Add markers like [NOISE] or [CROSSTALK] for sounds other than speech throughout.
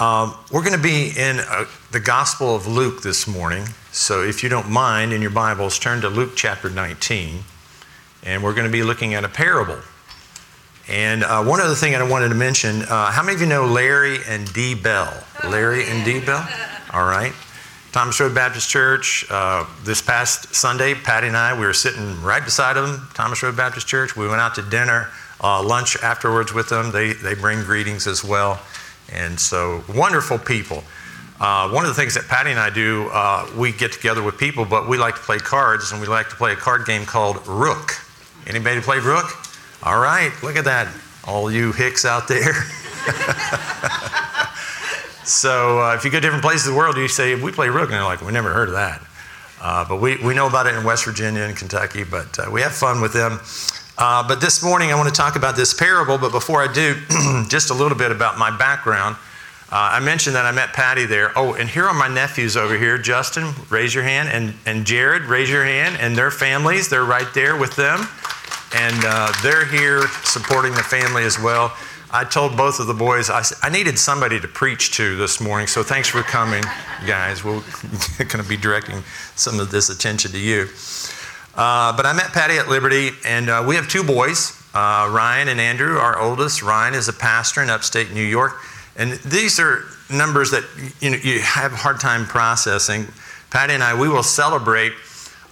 Um, we're going to be in uh, the Gospel of Luke this morning. So if you don't mind, in your Bibles, turn to Luke chapter 19. And we're going to be looking at a parable. And uh, one other thing I wanted to mention uh, how many of you know Larry and Dee Bell? Larry and Dee Bell? [LAUGHS] All right. Thomas Road Baptist Church. Uh, this past Sunday, Patty and I, we were sitting right beside them, Thomas Road Baptist Church. We went out to dinner, uh, lunch afterwards with them. They, they bring greetings as well. And so, wonderful people. Uh, one of the things that Patty and I do, uh, we get together with people, but we like to play cards, and we like to play a card game called Rook. Anybody play Rook? All right, look at that. All you hicks out there. [LAUGHS] so, uh, if you go to different places in the world, you say, we play Rook, and they're like, we never heard of that. Uh, but we, we know about it in West Virginia and Kentucky, but uh, we have fun with them. Uh, but this morning I want to talk about this parable. But before I do, [CLEARS THROAT] just a little bit about my background. Uh, I mentioned that I met Patty there. Oh, and here are my nephews over here. Justin, raise your hand. And, and Jared, raise your hand. And their families, they're right there with them. And uh, they're here supporting the family as well. I told both of the boys, I, I needed somebody to preach to this morning. So thanks for coming, guys. We're going to be directing some of this attention to you. Uh, but I met Patty at Liberty, and uh, we have two boys, uh, Ryan and Andrew, our oldest. Ryan is a pastor in upstate New York. And these are numbers that you, know, you have a hard time processing. Patty and I, we will celebrate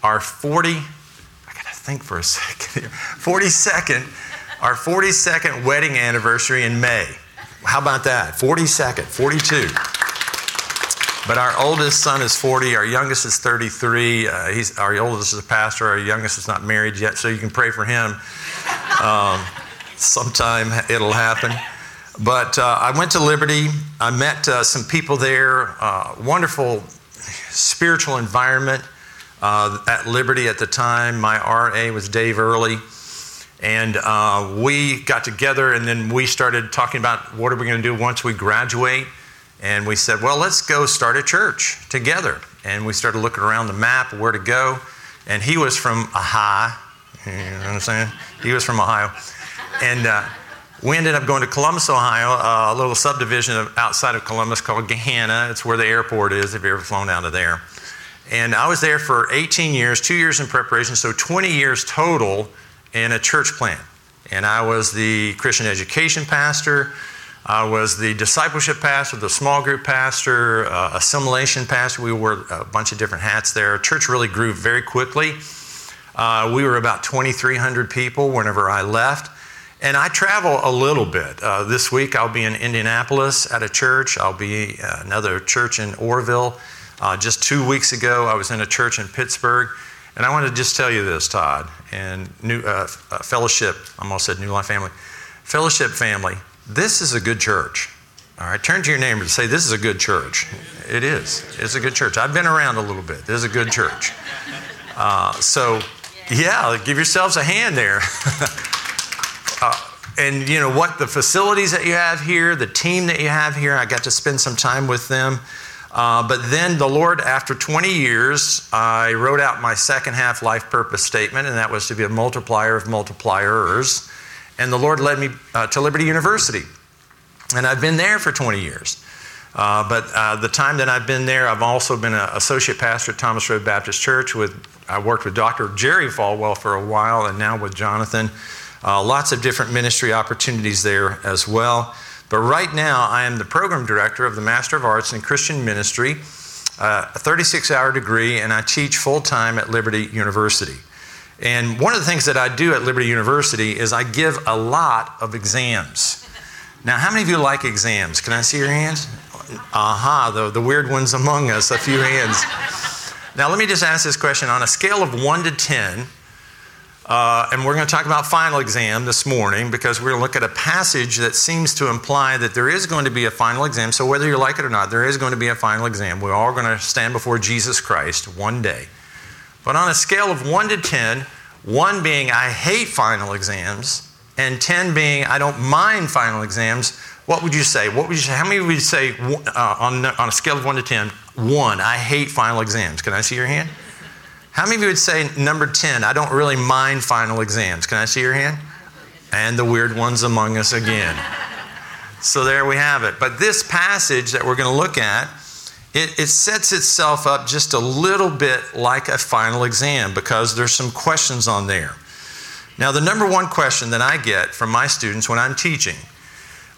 our 40, I gotta think for a [LAUGHS] second here, 42nd, our 42nd wedding anniversary in May. How about that? 42nd, 42. But our oldest son is 40, our youngest is 33. Uh, he's, our oldest is a pastor, our youngest is not married yet, so you can pray for him. Um, sometime it'll happen. But uh, I went to Liberty. I met uh, some people there. Uh, wonderful spiritual environment uh, at Liberty at the time. My RA was Dave Earley. And uh, we got together and then we started talking about what are we going to do once we graduate. And we said, well, let's go start a church together. And we started looking around the map, where to go. And he was from Ohio. You know what I'm saying? He was from Ohio. And uh, we ended up going to Columbus, Ohio, uh, a little subdivision of, outside of Columbus called Gahanna. It's where the airport is, if you've ever flown out of there. And I was there for 18 years, two years in preparation, so 20 years total in a church plant. And I was the Christian education pastor. I was the discipleship pastor, the small group pastor, uh, assimilation pastor. We wore a bunch of different hats there. Church really grew very quickly. Uh, we were about 2,300 people whenever I left. And I travel a little bit. Uh, this week I'll be in Indianapolis at a church. I'll be uh, another church in Orville. Uh, just two weeks ago, I was in a church in Pittsburgh. And I want to just tell you this, Todd, and New uh, Fellowship, I almost said New Life Family. Fellowship family, this is a good church. All right, turn to your neighbor and say, This is a good church. It is. It's a good church. I've been around a little bit. This is a good church. Uh, so, yeah, give yourselves a hand there. [LAUGHS] uh, and you know what? The facilities that you have here, the team that you have here, I got to spend some time with them. Uh, but then the Lord, after 20 years, I wrote out my second half life purpose statement, and that was to be a multiplier of multipliers and the Lord led me uh, to Liberty University. And I've been there for 20 years. Uh, but uh, the time that I've been there, I've also been an associate pastor at Thomas Road Baptist Church. With I worked with Dr. Jerry Falwell for a while, and now with Jonathan. Uh, lots of different ministry opportunities there as well. But right now, I am the program director of the Master of Arts in Christian Ministry, uh, a 36 hour degree, and I teach full time at Liberty University. And one of the things that I do at Liberty University is I give a lot of exams. Now, how many of you like exams? Can I see your hands? Aha, the, the weird ones among us, a few hands. Now, let me just ask this question on a scale of 1 to 10, uh, and we're going to talk about final exam this morning because we're going to look at a passage that seems to imply that there is going to be a final exam. So, whether you like it or not, there is going to be a final exam. We're all going to stand before Jesus Christ one day. But on a scale of 1 to 10, 1 being I hate final exams, and 10 being I don't mind final exams, what would you say? What would you say? How many would you say uh, on, on a scale of 1 to 10? 1, I hate final exams. Can I see your hand? How many of you would say number 10, I don't really mind final exams? Can I see your hand? And the weird ones among us again. So there we have it. But this passage that we're going to look at, it, it, sets itself up just a little bit like a final exam because there's some questions on there. Now, the number one question that I get from my students when I'm teaching,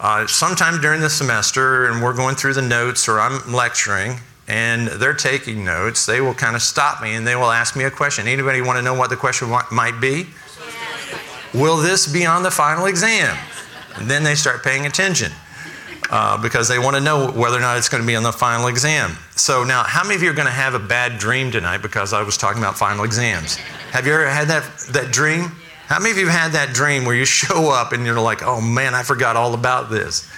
uh, sometime during the semester, and we're going through the notes or I'm lecturing, and they're taking notes, they will kind of stop me and they will ask me a question. Anybody want to know what the question might be? Will this be on the final exam? And then they start paying attention uh, because they want to know whether or not it's going to be on the final exam. So, now, how many of you are going to have a bad dream tonight because I was talking about final exams? Have you ever had that, that dream? How many of you have had that dream where you [LAUGHS] show up and you're like, oh man, I forgot all about this?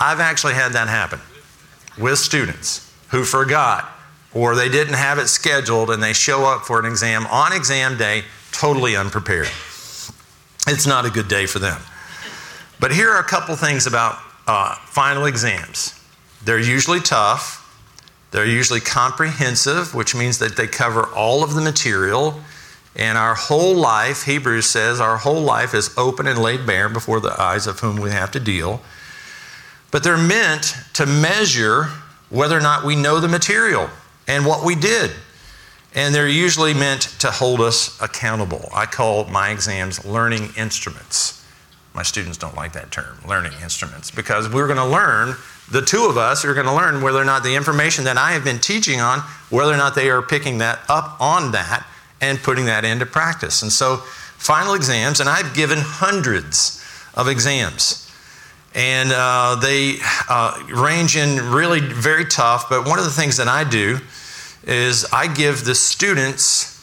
I've actually had that happen with students who forgot or they didn't have it scheduled and they show up for an exam on exam day totally unprepared. It's not a good day for them. But here are a couple things about uh, final exams they're usually tough, they're usually comprehensive, which means that they cover all of the material. And our whole life, Hebrews says, our whole life is open and laid bare before the eyes of whom we have to deal. But they're meant to measure whether or not we know the material and what we did. And they're usually meant to hold us accountable. I call my exams learning instruments. My students don't like that term, learning instruments, because we're going to learn, the two of us are going to learn whether or not the information that I have been teaching on, whether or not they are picking that up on that and putting that into practice. And so, final exams, and I've given hundreds of exams. And uh, they uh, range in really very tough, but one of the things that I do is I give the students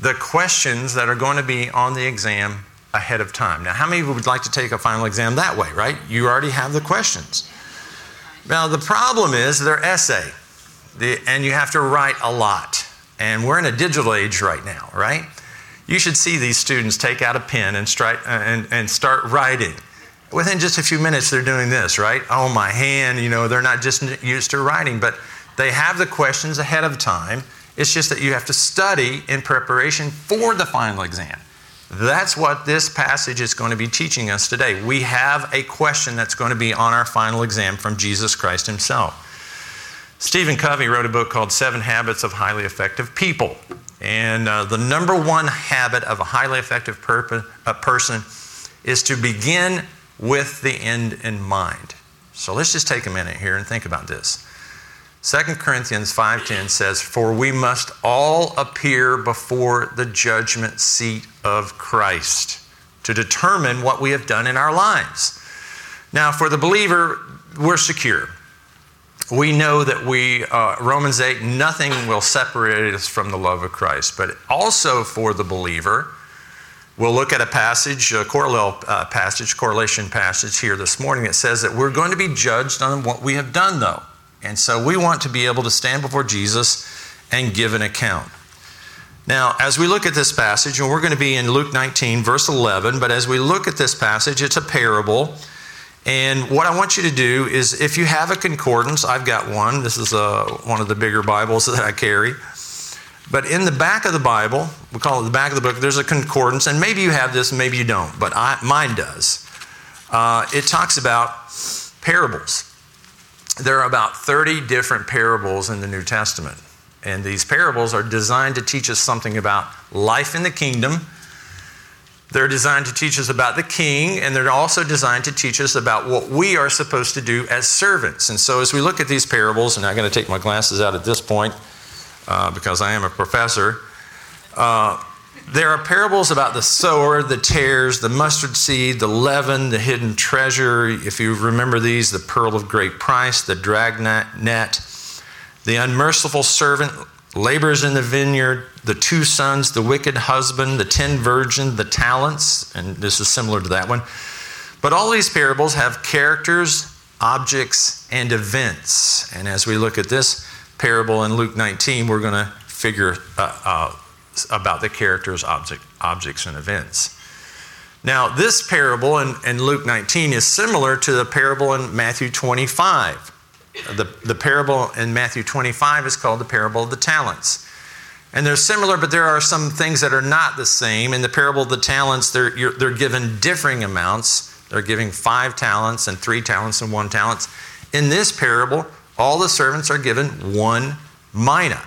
the questions that are going to be on the exam ahead of time. Now, how many of you would like to take a final exam that way, right? You already have the questions. Now, the problem is they're essay, and you have to write a lot. And we're in a digital age right now, right? You should see these students take out a pen and, stri- uh, and, and start writing. Within just a few minutes, they're doing this, right? Oh, my hand, you know, they're not just used to writing, but they have the questions ahead of time. It's just that you have to study in preparation for the final exam. That's what this passage is going to be teaching us today. We have a question that's going to be on our final exam from Jesus Christ Himself. Stephen Covey wrote a book called Seven Habits of Highly Effective People. And uh, the number one habit of a highly effective purpose, uh, person is to begin with the end in mind. So let's just take a minute here and think about this. 2 Corinthians 5:10 says, "For we must all appear before the judgment seat of Christ to determine what we have done in our lives." Now, for the believer, we're secure we know that we, uh, Romans 8, nothing will separate us from the love of Christ. But also for the believer, we'll look at a passage, a correlate uh, passage, correlation passage here this morning that says that we're going to be judged on what we have done, though. And so we want to be able to stand before Jesus and give an account. Now, as we look at this passage, and we're going to be in Luke 19, verse 11, but as we look at this passage, it's a parable and what I want you to do is if you have a concordance, I've got one. This is a, uh, one of the bigger Bibles [LAUGHS] that I carry. But in the back of the Bible, we call it the back of the book, there's a concordance, and maybe you have this, maybe you don't, but I, mine does. Uh, it talks about parables. There are about 30 different parables in the New Testament. And these parables are designed to teach us something about life in the kingdom they're designed to teach us about the king, and they're also designed to teach us about what we are supposed to do as servants. And so, as we look at these parables, and I'm going to take my glasses out at this point uh, because I am a professor, uh, there are parables about the sower, the tares, the mustard seed, the leaven, the hidden treasure. If you remember these, the pearl of great price, the dragnet, the unmerciful servant labors in the vineyard, the two sons, the wicked husband, the ten virgins, the talents, and this is similar to that one. But all these parables have characters, objects, and events. And as we look at this parable in Luke 19, we're going to figure uh, uh, about the characters, object, objects, and events. Now, this parable in, in Luke 19 is similar to the parable in Matthew 25. The, the parable in Matthew 25 is called the parable of the talents. And they're similar, but there are some things that are not the same. In the parable of the talents, they're, they're given differing amounts, They're giving five talents and three talents and one talent. In this parable, all the servants are given one mina.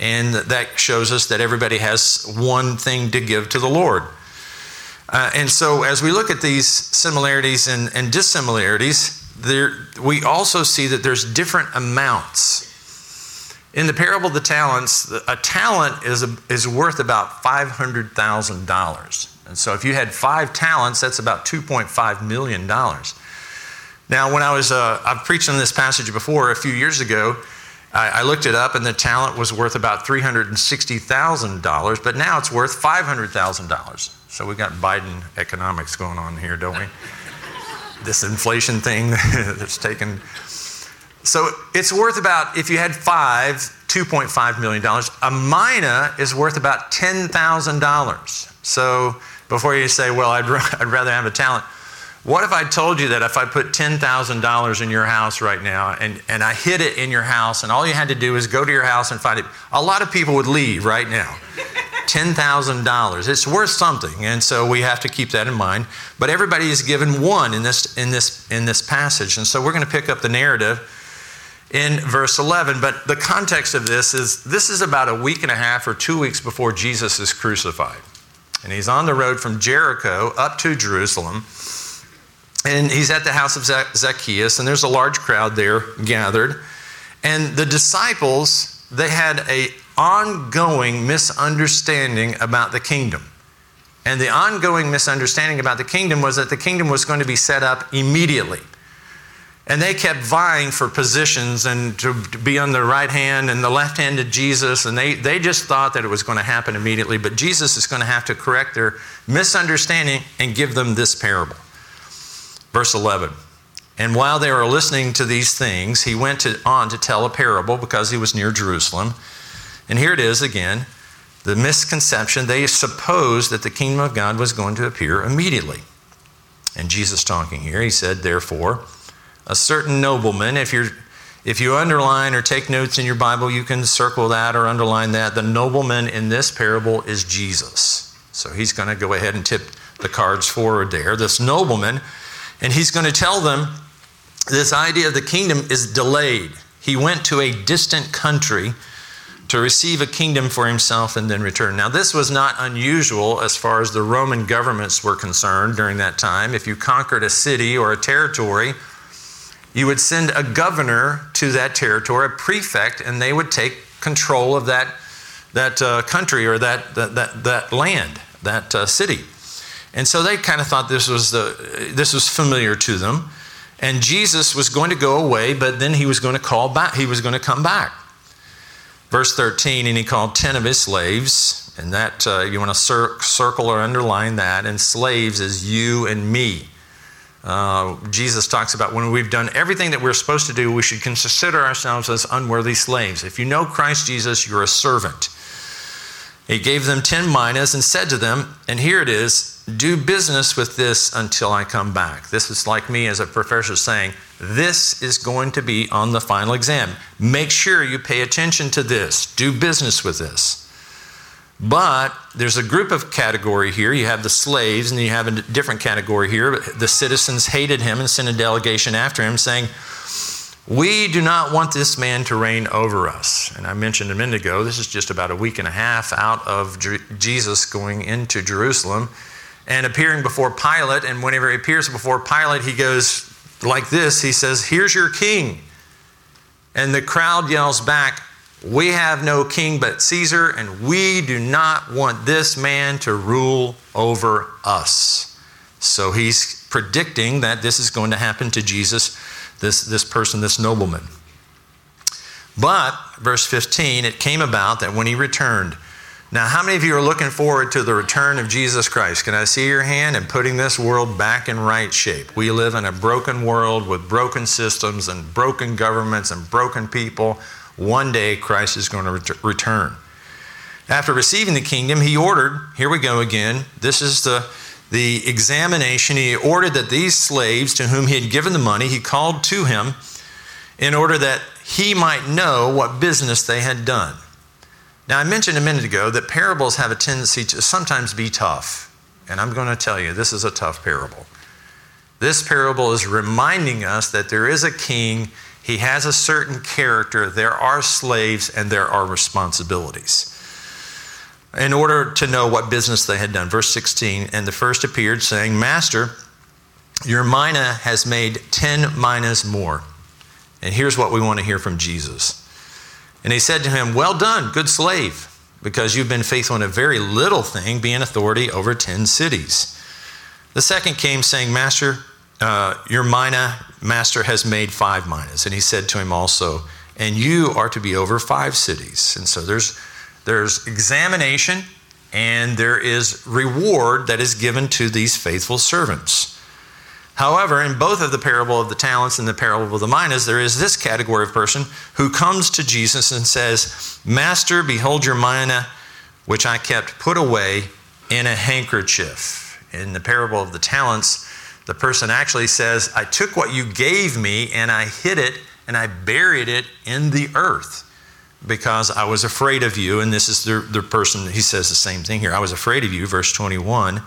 And that shows us that everybody has one thing to give to the Lord. Uh, and so, as we look at these similarities and, and dissimilarities, there, we also see that there's different amounts. In the parable of the talents, a talent is, a, is worth about $500,000. And so, if you had five talents, that's about $2.5 million. Now, when I was, uh, I've preached on this passage before a few years ago, I, I looked it up, and the talent was worth about $360,000, but now it's worth $500,000. So we've got Biden economics going on here, don't we? [LAUGHS] this inflation thing [LAUGHS] that's taken. So it's worth about, if you had five, $2.5 million. A mina is worth about $10,000. So before you say, well, I'd, [LAUGHS] I'd rather have a talent, what if I told you that if I put $10,000 in your house right now and, and I hid it in your house and all you had to do is go to your house and find it? A lot of people would leave right now. $10,000. It's worth something. And so we have to keep that in mind. But everybody is given one in this, in this, in this passage. And so we're going to pick up the narrative in verse 11. But the context of this is this is about a week and a half or two weeks before Jesus is crucified. And he's on the road from Jericho up to Jerusalem and he's at the house of Zacchaeus, and there's a large crowd there gathered. And the disciples, they had a ongoing misunderstanding about the kingdom. And the ongoing misunderstanding about the kingdom was that the kingdom was going to be set up immediately. And they kept vying for positions and to, be on the right hand and the left hand of Jesus. And they, they just thought that it was going to happen immediately. But Jesus is going to have to correct their misunderstanding and give them this parable. Verse 11. And while they were listening to these things, he went to, on to tell a parable because he was near Jerusalem. And here it is again the misconception. They supposed that the kingdom of God was going to appear immediately. And Jesus talking here, he said, Therefore, a certain nobleman, if you're if you underline or take notes in your Bible, you can circle that or underline that. The nobleman in this parable is Jesus. So he's going to go ahead and tip the cards forward there. This nobleman and he's going to tell them this idea of the kingdom is delayed. He went to a distant country to receive a kingdom for himself and then return. Now, this was not unusual as far as the Roman governments were concerned during that time. If you conquered a city or a territory, you would send a governor to that territory, a prefect, and they would take control of that, that uh, country or that, that, that, that land, that uh, city. And so they kind of thought this was, the, this was familiar to them. And Jesus was going to go away, but then he was going to call back. He was going to come back. Verse 13, and he called 10 of his slaves, and that uh, you want to cir- circle or underline that, and slaves is you and me. Uh, Jesus talks about when we've done everything that we're supposed to do, we should consider ourselves as unworthy slaves. If you know Christ Jesus, you're a servant. He gave them 10 minas and said to them, and here it is do business with this until I come back. This is like me as a professor saying, this is going to be on the final exam. Make sure you pay attention to this. Do business with this. But there's a group of category here. You have the slaves, and you have a different category here. The citizens hated him and sent a delegation after him saying, We do not want this man to reign over us. And I mentioned a minute ago, this is just about a week and a half out of Jesus going into Jerusalem and appearing before Pilate. And whenever he appears before Pilate, he goes like this He says, Here's your king. And the crowd yells back, We have no king but Caesar, and we do not want this man to rule over us. So he's predicting that this is going to happen to Jesus, this, this person, this nobleman. But, verse 15, it came about that when he returned, now, how many of you are looking forward to the return of Jesus Christ? Can I see your hand in putting this world back in right shape? We live in a broken world with broken systems and broken governments and broken people. One day, Christ is going to ret- return. After receiving the kingdom, he ordered, here we go again, this is the, the examination. He ordered that these slaves to whom he had given the money, he called to him in order that he might know what business they had done. Now, I mentioned a minute ago that parables have a tendency to sometimes be tough. And I'm going to tell you, this is a tough parable. This parable is reminding us that there is a king, he has a certain character, there are slaves, and there are responsibilities. In order to know what business they had done, verse 16, and the first appeared, saying, Master, your mina has made 10 minas more. And here's what we want to hear from Jesus. And he said to him, Well done, good slave, because you've been faithful in a very little thing, being authority over 10 cities. The second came, saying, Master, uh, your mina master has made five minas. And he said to him also, And you are to be over five cities. And so there's, there's examination and there is reward that is given to these faithful servants. However, in both of the parable of the talents and the parable of the minas, there is this category of person who comes to Jesus and says, Master, behold your mina, which I kept put away in a handkerchief. In the parable of the talents, the person actually says, I took what you gave me and I hid it and I buried it in the earth because I was afraid of you. And this is the, the person, he says the same thing here. I was afraid of you, verse 21.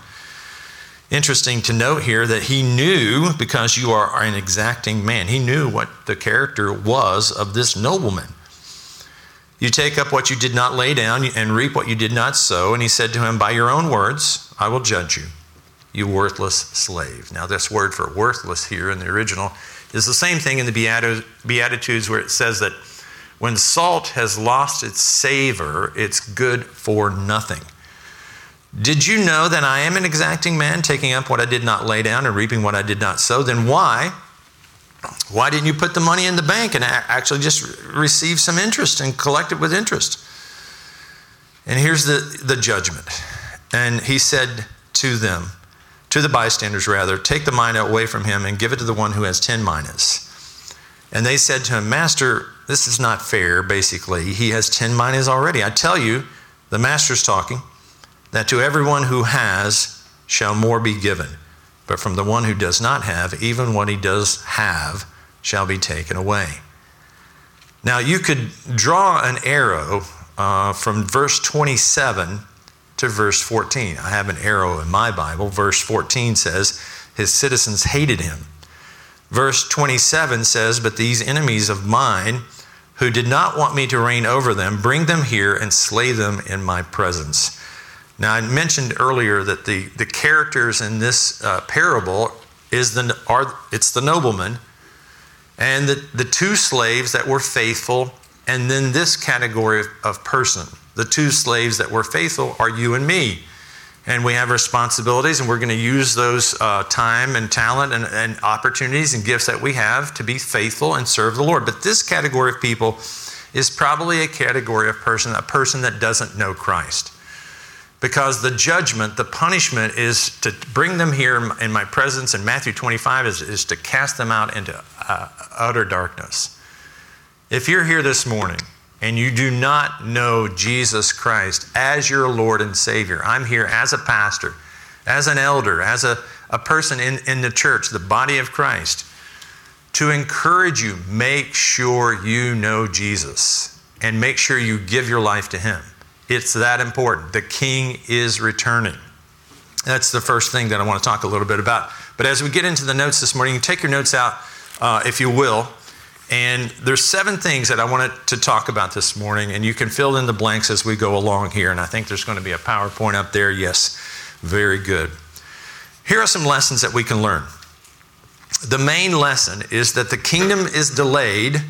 Interesting to note here that he knew, because you are an exacting man, he knew what the character was of this nobleman. You take up what you did not lay down and reap what you did not sow. And he said to him, By your own words, I will judge you, you worthless slave. Now, this word for worthless here in the original is the same thing in the Beatitudes where it says that when salt has lost its savor, it's good for nothing. Did you know that I am an exacting man, taking up what I did not lay down and reaping what I did not sow? Then why? Why didn't you put the money in the bank and actually just receive some interest and collect it with interest? And here's the, the judgment. And he said to them, to the bystanders rather, take the mina away from him and give it to the one who has 10 minas. And they said to him, Master, this is not fair, basically. He has 10 minas already. I tell you, the master's talking that to everyone who has shall more be given, but from the one who does not have, even what he does have shall be taken away. Now, you could draw an arrow uh, from verse 27 to verse 14. I have an arrow in my Bible. Verse 14 says, His citizens hated him. Verse 27 says, But these enemies of mine, who did not want me to reign over them, bring them here and slay them in my presence. Now, I mentioned earlier that the, the characters in this uh, parable is the, are, it's the nobleman and the, the two slaves that were faithful, and then this category of, of person. The two slaves that were faithful are you and me. And we have responsibilities, and we're going to use those uh, time and talent and, and opportunities and gifts that we have to be faithful and serve the Lord. But this category of people is probably a category of person, a person that doesn't know Christ because the judgment, the punishment is to bring them here in my presence in Matthew 25 is, is to cast them out into uh, utter darkness. If you're here this morning and you do not know Jesus Christ as your Lord and Savior, I'm here as a pastor, as an elder, as a, a person in, in the church, the body of Christ, to encourage you, make sure you know Jesus and make sure you give your life to Him. It's that important. The king is returning. That's the first thing that I want to talk a little bit about. But as we get into the notes this morning, take your notes out, uh, if you will. And there's seven things that I wanted to talk about this morning, and you can fill in the blanks as we go along here. And I think there's going to be a PowerPoint up there. Yes, very good. Here are some lessons that we can learn. The main lesson is that the kingdom is delayed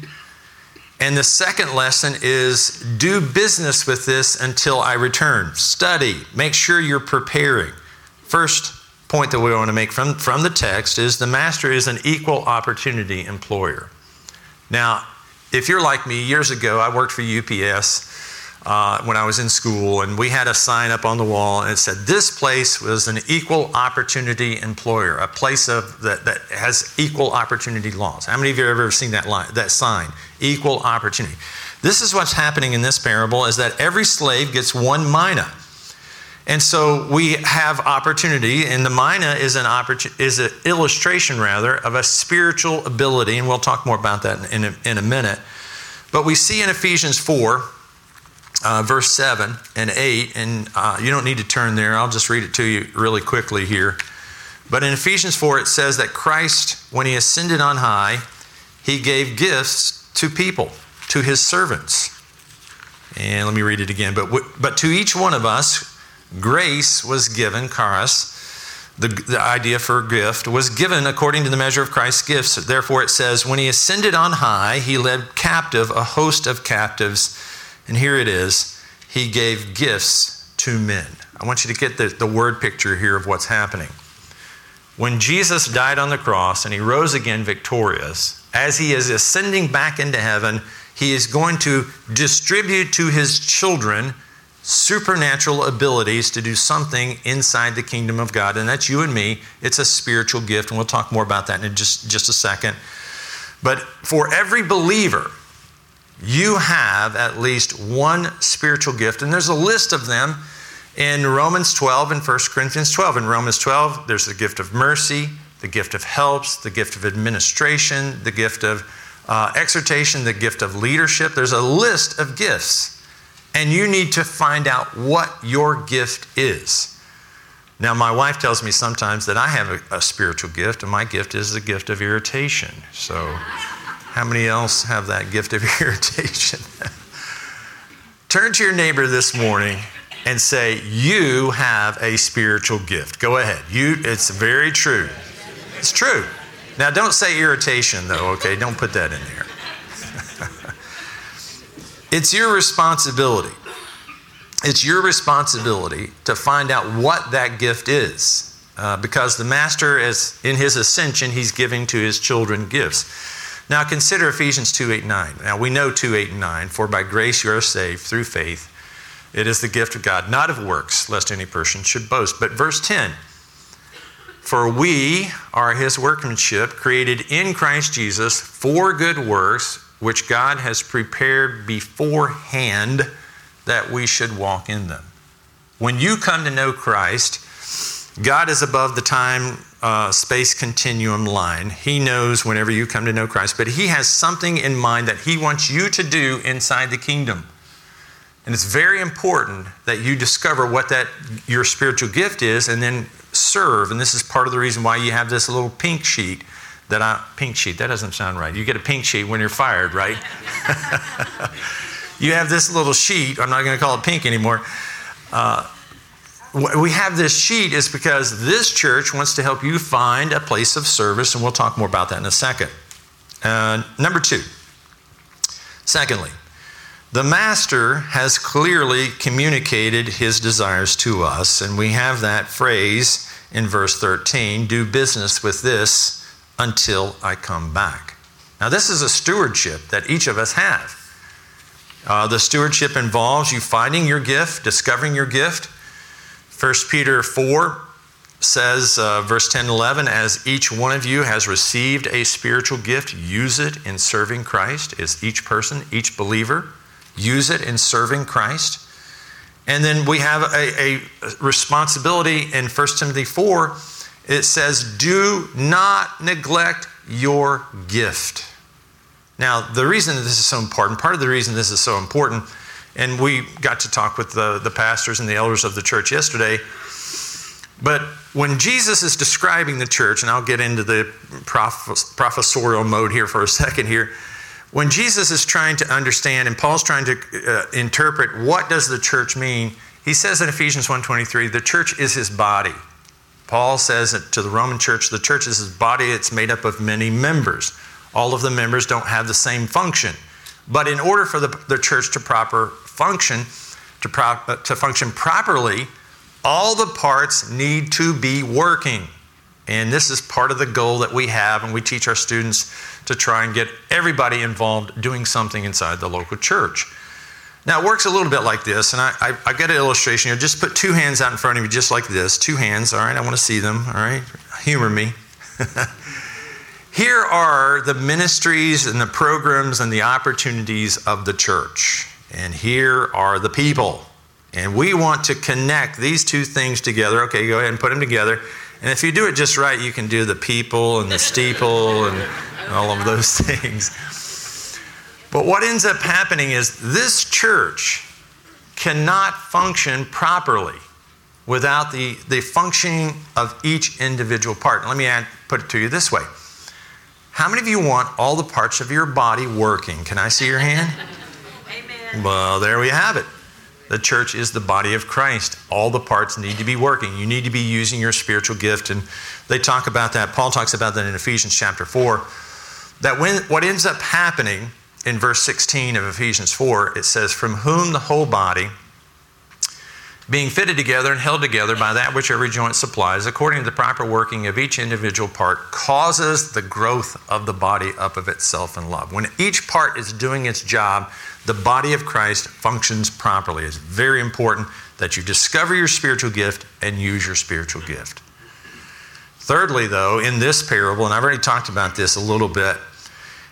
and the second lesson is do business with this until I return. Study, make sure you're preparing. First point that we want to make from, from the text is the master is an equal opportunity employer. Now, if you're like me, years ago I worked for UPS uh, when I was in school, and we had a sign up on the wall, and it said, "This place was an equal opportunity employer, a place of that, that has equal opportunity laws." How many of you have ever seen that line, that sign? Equal opportunity. This is what's happening in this parable: is that every slave gets one mina. And so we have opportunity, and the mina is an opportunity, is an illustration rather of a spiritual ability, and we'll talk more about that in a, in a minute. But we see in Ephesians 4 uh, verse 7 and 8, and uh, you don't need to turn there. I'll just read it to you really quickly here. But in Ephesians 4, it says that Christ, when he ascended on high, he gave gifts to people, to his servants. And let me read it again. But, but to each one of us, grace was given, charis, the, the idea for a gift, was given according to the measure of Christ's gifts. Therefore, it says, when he ascended on high, he led captive a host of captives. And here it is, he gave gifts to men. I want you to get the, the word picture here of what's happening. When Jesus died on the cross and he rose again victorious, as he is ascending back into heaven, he is going to distribute to his children supernatural abilities to do something inside the kingdom of God. And that's you and me. It's a spiritual gift. And we'll talk more about that in just, just a second. But for every believer, you have at least one spiritual gift. And there's a list of them in Romans 12 and 1 Corinthians 12. In Romans 12, there's the gift of mercy, the gift of helps, the gift of administration, the gift of uh, exhortation, the gift of leadership. There's a list of gifts. And you need to find out what your gift is. Now, my wife tells me sometimes that I have a, a spiritual gift, and my gift is the gift of irritation. So, how many else have that gift of [LAUGHS] irritation? Turn to your neighbor this morning and say, You have a spiritual gift. Go ahead. You, it's very true. It's true. Now, don't say irritation, though, okay? Don't put that in there. It's your responsibility. It's your responsibility to find out what that gift is. Uh, because the master is in his ascension he's giving to his children gifts now consider ephesians 2 8 9 now we know 2 8 and 9 for by grace you are saved through faith it is the gift of God, not of works, lest any person should boast. But verse 10 For we are his workmanship, created in Christ Jesus for good works, which God has prepared beforehand that we should walk in them. When you come to know Christ, God is above the time uh, space continuum line. He knows whenever you come to know Christ, but He has something in mind that He wants you to do inside the kingdom. And it's very important that you discover what that your spiritual gift is and then serve. And this is part of the reason why you have this little pink sheet that I pink sheet, that doesn't sound right. You get a pink sheet when you're fired, right? [LAUGHS] you have this little sheet, I'm not going to call it pink anymore. Uh, we have this sheet is because this church wants to help you find a place of service, and we'll talk more about that in a second. Uh, number two, secondly, the Master has clearly communicated his desires to us, and we have that phrase in verse 13 do business with this until I come back. Now, this is a stewardship that each of us have. Uh, the stewardship involves you finding your gift, discovering your gift. 1 Peter 4 says, uh, verse 10 and 11, as each one of you has received a spiritual gift, use it in serving Christ. Is each person, each believer use it in serving Christ. And then we have a, a responsibility in 1 Timothy 4. It says, Do not neglect your gift. Now, the reason that this is so important, part of the reason this is so important, and we got to talk with the, the pastors and the elders of the church yesterday, but when Jesus is describing the church, and I'll get into the professorial mode here for a [LAUGHS] second here, when Jesus is trying to understand and Paul's trying to uh, interpret what does the church mean, he says in Ephesians 1:23, the church is his body. Paul says to the Roman church, the church is his body, it's made up of many members. All of the members don't have the same function. But in order for the, the church to proper function, to, to function properly, all the parts need to be working. And this is part of the goal that we have, and we teach our students to try and get everybody involved doing something inside the local church. Now, it works a little bit like this, and I, I, have got an illustration here. Just put two hands out in front of you, just like this. Two hands, all right? I want to see them, all right? Humor me. [LAUGHS] here are the ministries and the programs and the opportunities of the church. And here are the people. And we want to connect these two things together. Okay, go ahead and put them together. And if you do it just right, you can do the people and the steeple and all of those [LAUGHS] things. But what ends up happening is this church cannot function properly without the, the functioning of each individual part. Let me add, put it to you this way How many of you want all the parts of your body working? Can I see your hand? Amen. Well, there we have it. The church is the body of Christ. All the parts need to be working. You need to be using your spiritual gift. And they talk about that. Paul talks about that in Ephesians chapter 4. That when what ends up happening in verse 16 of Ephesians 4, it says, From whom the whole body, being fitted together and held together by that which every joint supplies, according to the proper working of each individual part, causes the growth of the body up of itself in love. When each part is doing its job, the body of Christ functions properly. It's very important that you discover your spiritual gift and use your spiritual gift. Thirdly, though, in this parable, and I've already talked about this a little bit,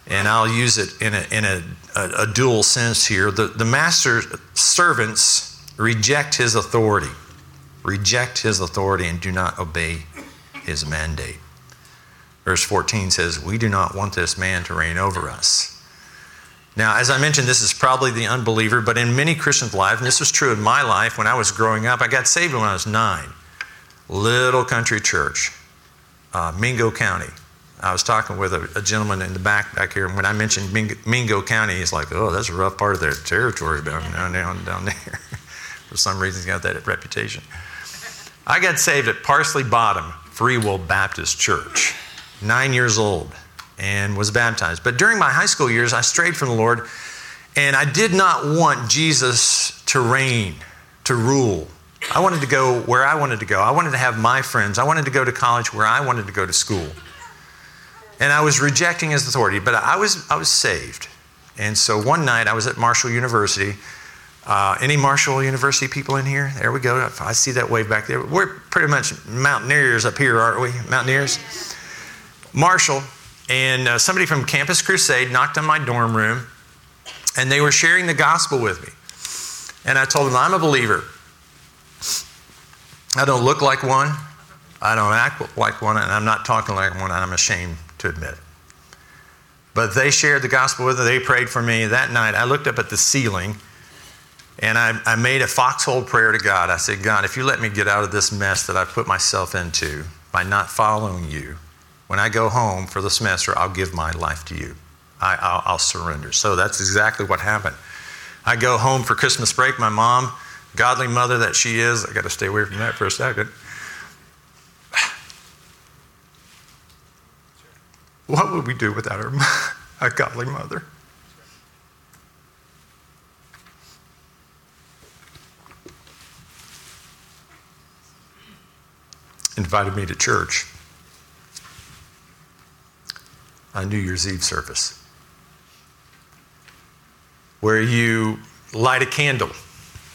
and I'll use it in a, in a, a, a dual sense here. The, the master servants reject his authority, reject his authority, and do not obey his mandate. Verse 14 says, We do not want this man to reign over us. Now, as I mentioned, this is probably the unbeliever, but in many Christians' lives, and this was true in my life when I was growing up, I got saved when I was nine. Little country church, uh, Mingo County. I was talking with a, a, gentleman in the back back here, and when I mentioned Mingo, Mingo County, he's like, "Oh, that's a rough part of their territory down down down, down [LAUGHS] there." For some reason, he's got that reputation. I got saved at Parsley Bottom Free Will Baptist Church, nine years old, and was baptized. But during my high school years, I strayed from the Lord, and I did not want Jesus to reign, to rule. I wanted to go where I wanted to go. I wanted to have my friends. I wanted to go to college where I wanted to go to school. And I was rejecting his authority, but I was, I was saved. And so one night I was at Marshall University uh, any Marshall University people in here? There we go. I see that wave back there. We're pretty much mountaineers up here, aren't we? Mountaineers. Marshall and uh, somebody from Campus Crusade knocked on my dorm room, and they were sharing the gospel with me. And I told them, I'm a believer. I don't look like one. I don't act like one, and I'm not talking like one, and I'm ashamed to admit it. But they shared the gospel with me. They prayed for me. That night, I looked up at the ceiling and I, I made a foxhole prayer to God. I said, God, if you let me get out of this mess that I've put myself into by not following you, when I go home for the semester, I'll give my life to you. I, will surrender. So that's exactly what happened. I go home for Christmas break. My mom, godly mother that she is, I got to stay away from that for a second. What would we do without her, [LAUGHS] a godly mother? invited me to church on New Year's Eve service, where you light a candle,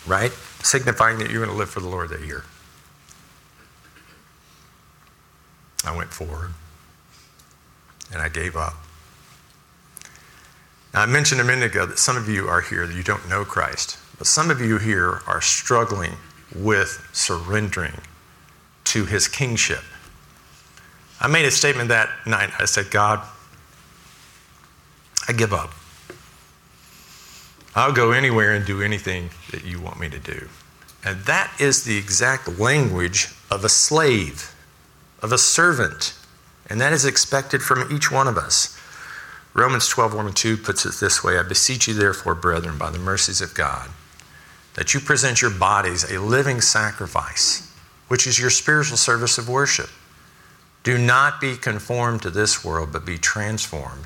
right? Signifying that you're going to live for the Lord that year. I went forward and I gave up. Now, I mentioned a minute ago that some of you are here that you don't know Christ, but some of you here are struggling with surrendering to his kingship. I made a statement that night. I said, God, I give up. I'll go anywhere and do anything that you want me to do. And that is the exact language of a slave, of a servant. And that is expected from each one of us. Romans 12, 1 and 2 puts it this way I beseech you, therefore, brethren, by the mercies of God, that you present your bodies a living sacrifice which is your spiritual service of worship. Do not be conformed to this world, but be transformed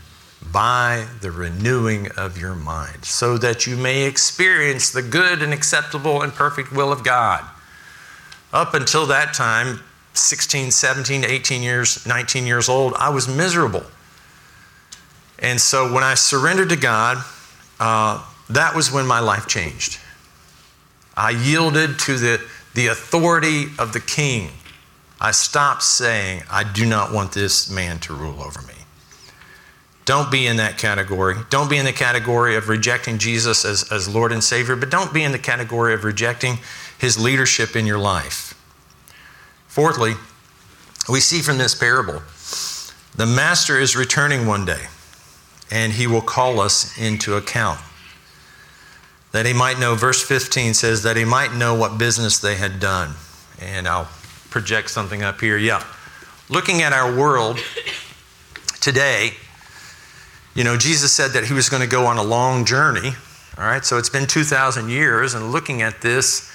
by the renewing of your mind, so that you may experience the good and acceptable and perfect will of God. Up until that time, 16, 17, 18 years, 19 years old, I was miserable. And so when I surrendered to God, uh, that was when my life changed. I yielded to the the authority of the king. I stopped saying, I do not want this man to rule over me. Don't be in that category. Don't be in the category of rejecting Jesus as, as Lord and Savior, but don't be in the category of rejecting his leadership in your life. Fourthly, we see from this parable the master is returning one day, and he will call us into account that he might know, verse 15 says, that he might know what business they had done. And I'll project something up here. Yeah. Looking at our world today, you know, Jesus said that he was going to go on a long journey. All right, so it's been 2,000 years, and looking at this,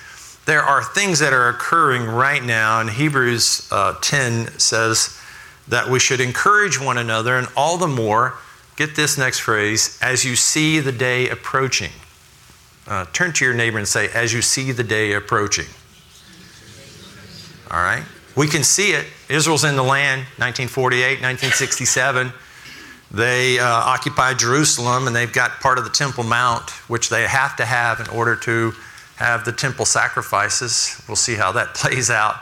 there are things that are occurring right now. And Hebrews uh, 10 says that we should encourage one another, and all the more, get this next phrase, as you see the day approaching. Uh, turn to your neighbor and say, as you see the day approaching. All right? We can see it. Israel's in the land, 1948, 1967. They uh, occupied Jerusalem and they've got part of the Temple Mount, which they have to have in order to have the temple sacrifices. We'll see how that [LAUGHS] plays out.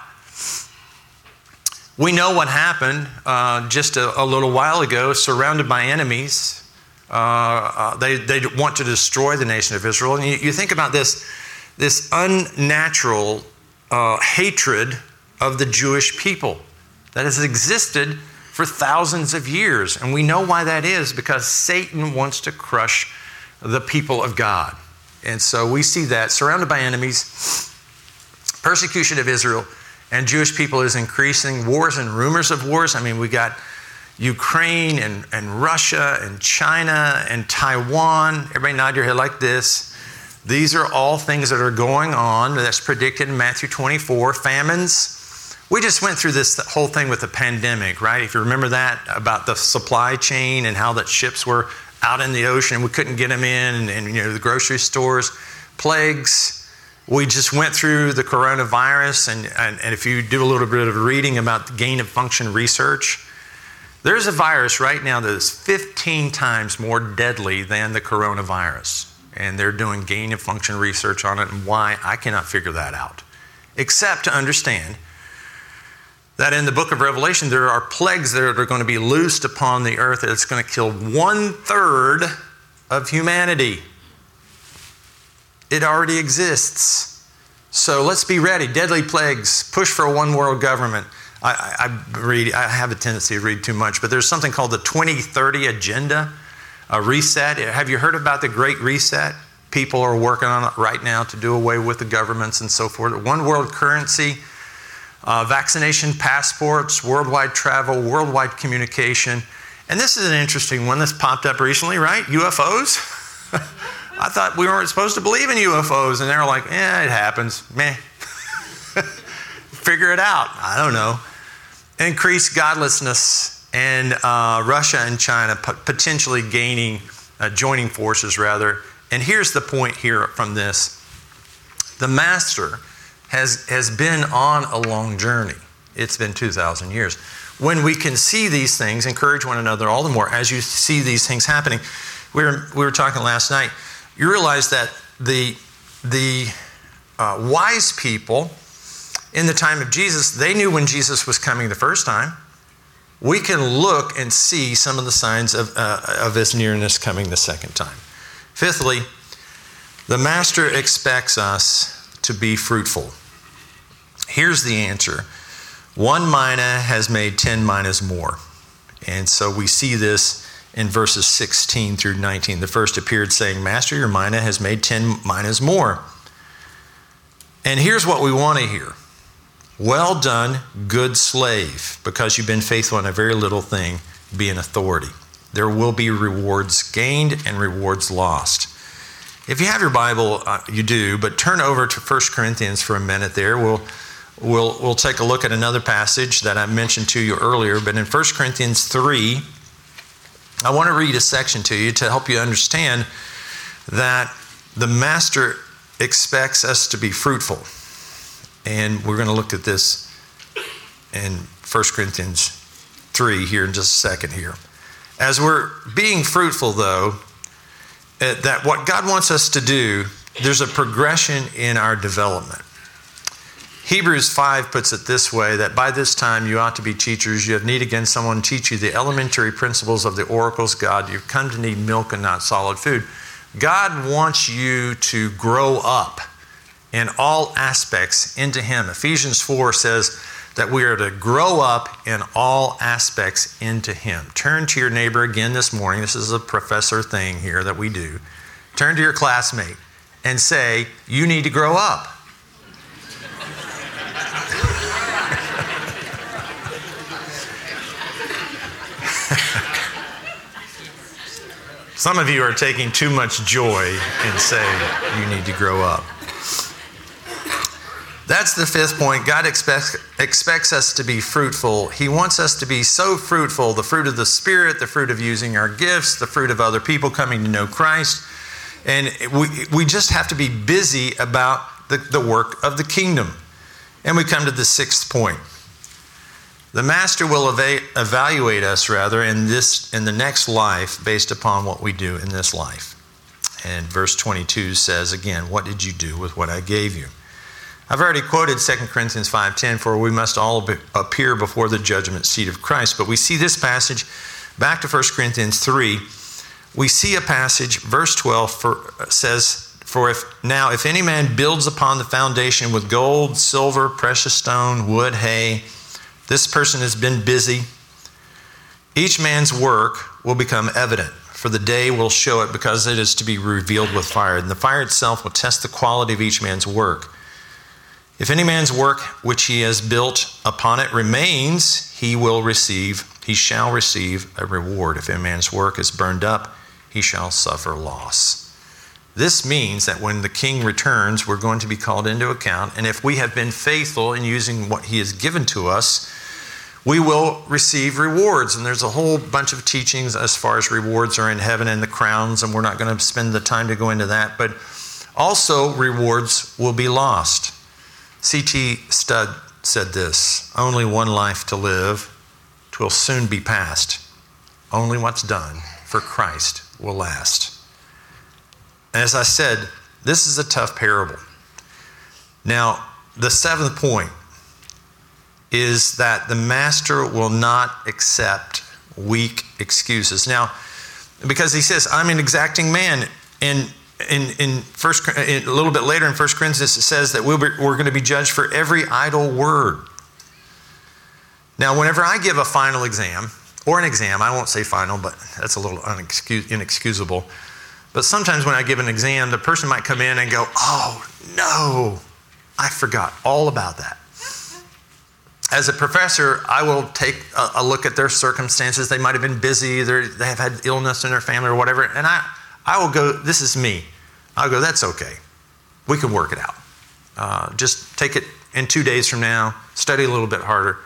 We know what happened uh, just a, a, little while ago, surrounded by enemies. Uh, uh, they, they want to destroy the nation of Israel. And you, you think about this, this unnatural uh, hatred of the Jewish people that has existed for thousands of years. And we know why that is because Satan wants to crush the people of God. And so we see that surrounded by enemies, persecution of Israel and Jewish people is increasing, wars and rumors of wars. I mean, we got Ukraine and, and Russia and China and Taiwan. Everybody nod your head like this. These are all things that are going on that's predicted in Matthew 24. Famines. We just went through this whole thing with the pandemic, right? If you remember that about the supply chain and how that ships were out in the ocean. We couldn't get them in, and, and you know the grocery stores, plagues. We just went through the coronavirus, and, and, and if you do a little bit of reading about gain of function research, there's a virus right now that is 15 times more deadly than the coronavirus. And they're doing gain of function research on it, and why, I cannot figure that out. Except to understand that in the book of Revelation, there are plagues that are going to be loosed upon the earth that's going to kill one third of humanity. It already exists. So let's be ready. Deadly plagues, push for a one world government. I, I, read, I have a tendency to read too much, but there's something called the 2030 Agenda, a reset. Have you heard about the Great Reset? People are working on it right now to do away with the governments and so forth. One world currency uh, vaccination passports, worldwide travel, worldwide communication. And this is an interesting one that's popped up recently, right? UFOs. [LAUGHS] I thought we weren't supposed to believe in UFOs, and they're like, yeah, it happens. Meh. [LAUGHS] Figure it out. I don't know. Increased godlessness, and uh, Russia and China potentially gaining, uh, joining forces rather. And here's the point here from this the master has, has been on a long journey. It's been 2,000 years. When we can see these things, encourage one another all the more as you see these things happening. We were, we were talking last night. You realize that the, the uh, wise people in the time of Jesus, they knew when Jesus was coming the first time. We can look and see some of the signs of, uh, of his nearness coming the second time. Fifthly, the Master expects us to be fruitful. Here's the answer one mina has made 10 minas more. And so we see this in verses 16 through 19. The first appeared saying, Master, your mina has made 10 minas more. And here's what we want to hear Well done, good slave, because you've been faithful in a very little thing, be an authority. There will be rewards gained and rewards lost. If you have your Bible, uh, you do, but turn over to 1 Corinthians for a minute there. We'll, we'll, we'll take a look at another passage that I mentioned to you earlier, but in 1 Corinthians 3, I want to read a section to you to help you understand that the Master expects us to be fruitful. And we're going to look at this in 1 Corinthians 3 here in just a second here. As we're being fruitful, though, Uh, that what God wants us to do, there's a progression in our development. Hebrews 5 puts it this way that by this time you ought to be teachers. You have need again someone teach you the elementary principles of the oracles God. You've come to need milk and not solid food. God wants you to grow up in all aspects into Him. Ephesians 4 says, that we are to grow up in all aspects into Him. Turn to your neighbor again this morning. This is a professor thing here that we do. Turn to your classmate and say, You need to grow up. [LAUGHS] Some of you are taking too much joy in saying you need to grow up. That's the fifth point. God expects, expects us to be fruitful. He wants us to be so fruitful the fruit of the Spirit, the fruit of using our gifts, the fruit of other people coming to know Christ. And we, we just have to be busy about the, the work of the kingdom. And we come to the sixth point. The master will eva- evaluate us rather in this in the next life based upon what we do in this life. And verse 22 says again, what did you do with what I gave you? I've already quoted 2 Corinthians 5:10 for we must all be, appear before the judgment seat of Christ. But we see this passage back to 1 Corinthians 3. We see a passage verse 12 for, says for if now if any man builds upon the foundation with gold, silver, precious stone, wood, hay, this person has been busy. Each man's work will become evident, for the day will show it because it is to be revealed with fire. And the fire itself will test the quality of each man's work. If any man's work which he has built upon it remains, he will receive, he shall receive a reward. If any man's work is burned up, he shall suffer loss. This means that when the king returns, we're going to be called into account. And if we have been faithful in using what he has given to us, we will receive rewards. And there's a whole bunch of teachings as far as rewards are in heaven and the crowns, and we're not going to spend the time to go into that. But also, rewards will be lost. C.T. Studd said this Only one life to live, twill soon be past. Only what's done for Christ will last. And as I said, this is a tough parable. Now, the seventh point is that the master will not accept weak excuses. Now, because he says, I'm an exacting man. And in, in first, in a little bit later in 1 Corinthians, it says that we'll be, we're going to be judged for every idle word. Now, whenever I give a final exam, or an exam, I won't say final, but that's a little unexcus- inexcusable. But sometimes when I give an exam, the person might come in and go, Oh, no, I forgot all about that as a professor, I will take a, a, look at their circumstances. They might have been busy, they have had illness in their family or whatever, and I, I will go, This is me. I'll go, That's okay. We can work it out. Uh, just take it in two days from now, study a little bit harder.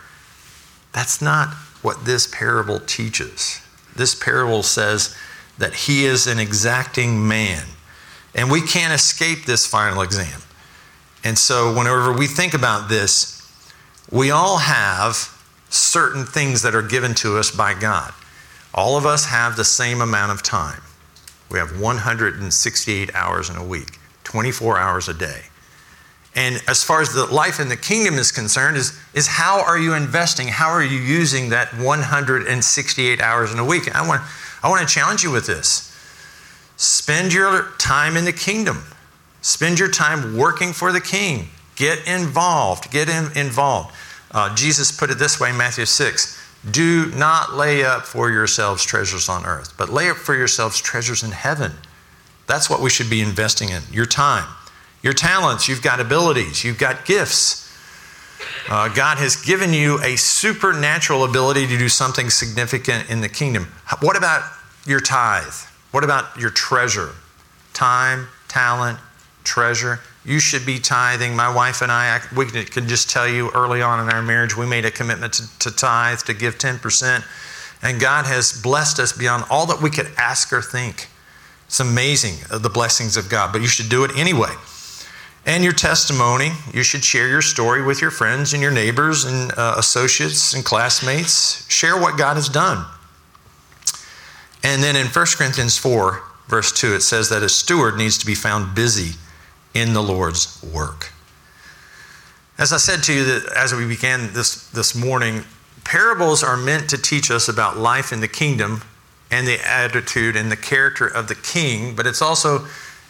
That's not what this parable teaches. This parable says that he is an exacting man, and we can't escape this final exam. And so, whenever we think about this, we all have certain things that are given to us by God. All of us have the same amount of time. We have 168 hours in a week, 24 hours a day. And as far as the life in the kingdom is concerned, is, is how are you investing? How are you using that 168 hours in a week? I want, I want to challenge you with this. Spend your time in the kingdom. Spend your time working for the king. Get involved. Get in, involved. Uh, Jesus put it this way in Matthew 6 Do not lay up for yourselves treasures on earth, but lay up for yourselves treasures in heaven. That's what we should be investing in your time, your talents. You've got abilities, you've got gifts. Uh, God has given you a supernatural ability to do something significant in the kingdom. What about your tithe? What about your treasure? Time, talent, treasure. You should be tithing. My wife and I, we could just tell you early on in our marriage, we made a commitment to, to tithe, to give 10%. And God has blessed us beyond all that we could ask or think. It's amazing uh, the blessings of God, but you should do it anyway. And your testimony, you should share your story with your friends and your neighbors and uh, associates and classmates. Share what God has done. And then in 1 Corinthians 4, verse 2, it says that a steward needs to be found busy in the Lord's work. As I said to you that as we began this, this morning, parables are meant to teach us about life in the kingdom and the attitude and the character of the king, but it's also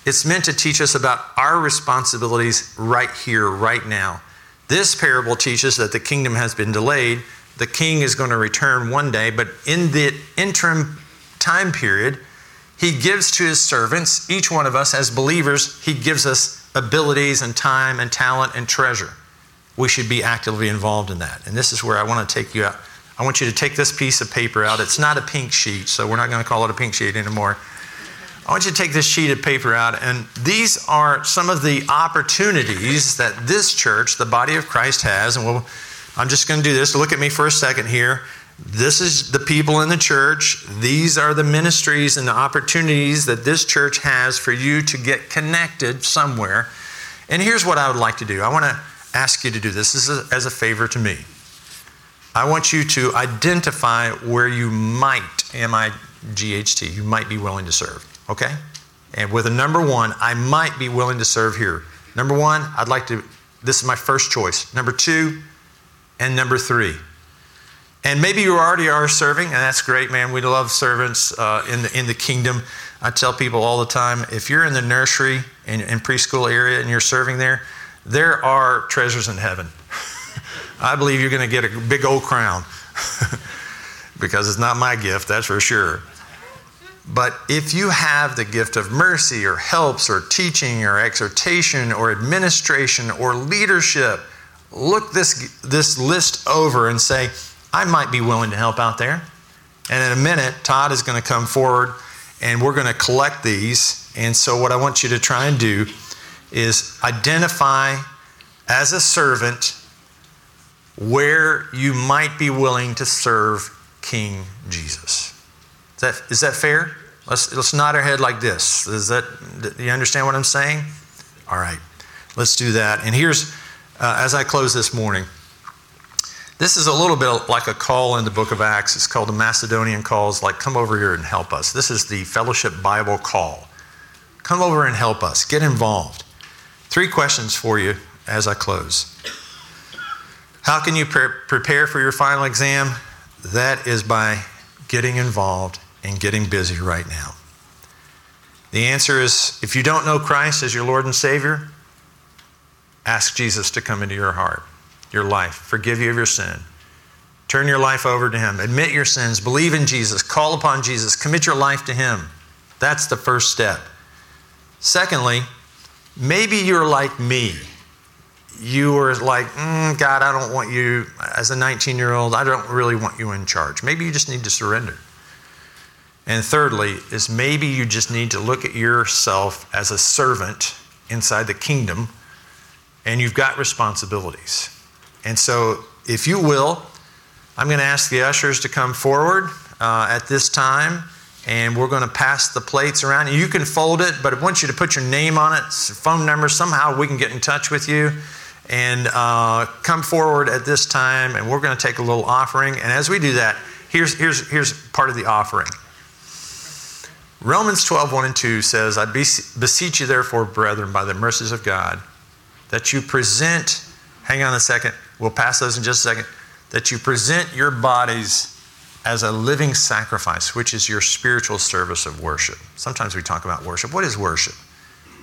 it's meant to teach us about our responsibilities right here, right now. This parable teaches that the kingdom has been delayed. The king is going to return one day, but in the interim time period, he gives to his servants, each one of us as believers, he gives us abilities and time and talent and treasure. We should be actively involved in that. And this is where I want to take you out. I want you to take this piece of paper out. It's not a pink sheet, so we're not going to call it a pink sheet anymore. I want you to take this sheet of paper out, and these are some of the opportunities that this church, the body of Christ, has. And we'll, I'm just going to do this. Look at me for a second here. This is the people in the church. These are the ministries and the opportunities that this church has for you to get connected somewhere. And here's what I would like to do I want to ask you to do this. This is as a favor to me. I want you to identify where you might, M I G H T, you might be willing to serve. Okay? And with a number one, I might be willing to serve here. Number one, I'd like to, this is my first choice. Number two, and number three. And maybe you already are serving, and that's great, man. We love servants uh, in, the, in the kingdom. I tell people all the time if you're in the nursery and, and preschool area and you're serving there, there are treasures in heaven. [LAUGHS] I believe you're going to get a big old crown [LAUGHS] because it's not my gift, that's for sure. But if you have the gift of mercy or helps or teaching or exhortation or administration or leadership, look this, this list over and say, I might be willing to help out there. And in a minute, Todd is going to come forward and we're going to collect these. And so, what I want you to try and do is identify as a servant where you might be willing to serve King Jesus. Is that, is that fair? Let's, let's nod our head like this. Is that, do you understand what I'm saying? All right, let's do that. And here's, uh, as I close this morning, this is a little bit like a call in the book of Acts. It's called the Macedonian calls, like, come over here and help us. This is the fellowship Bible call. Come over and help us. Get involved. Three questions for you as I close. How can you pre- prepare for your final exam? That is by getting involved and getting busy right now. The answer is if you don't know Christ as your Lord and Savior, ask Jesus to come into your heart your life, forgive you of your sin. Turn your life over to Him. Admit your sins. Believe in Jesus. Call upon Jesus. Commit your life to Him. That's the first step. Secondly, maybe you're like me. You are like, mm, God, I don't want you, as a 19 year old, I don't really want you in charge. Maybe you just need to surrender. And thirdly, is maybe you just need to look at yourself as a servant inside the kingdom and you've got responsibilities. And so, if you will, I'm going to ask the ushers to come forward uh, at this time, and we're going to pass the plates around. You can fold it, but I want you to put your name on it, phone number. Somehow we can get in touch with you and uh, come forward at this time, and we're going to take a little offering. And as we do that, here's, here's, here's part of the offering. Romans 12, 1 and 2 says, I beseech you, therefore, brethren, by the mercies of God, that you present, hang on a second, We'll pass those in just a second. That you present your bodies as a living sacrifice, which is your spiritual service of worship. Sometimes we talk about worship. What is worship?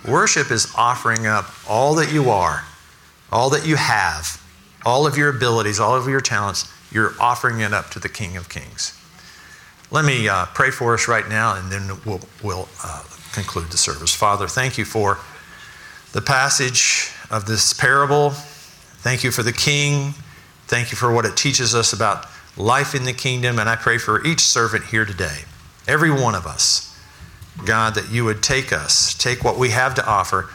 Worship is offering up all that you are, all that you have, all of your abilities, all of your talents. You're offering it up to the King of Kings. Let me uh, pray for us right now, and then we'll, we'll uh, conclude the service. Father, thank you for the passage of this parable Thank you for the King. Thank you for what it teaches us about life in the kingdom. And I pray for each servant here today, every one of us, God, that you would take us, take what we have to offer,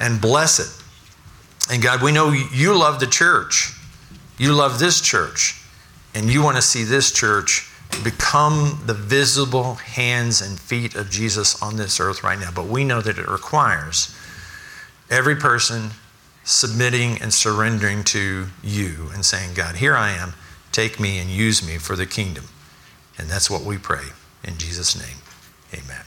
and bless it. And God, we know you love the church. You love this church. And you want to see this church become the visible hands and feet of Jesus on this earth right now. But we know that it requires every person submitting and surrendering to you and saying, God, here I am. Take me and use me for the kingdom. And that's what we pray in Jesus' name. Amen.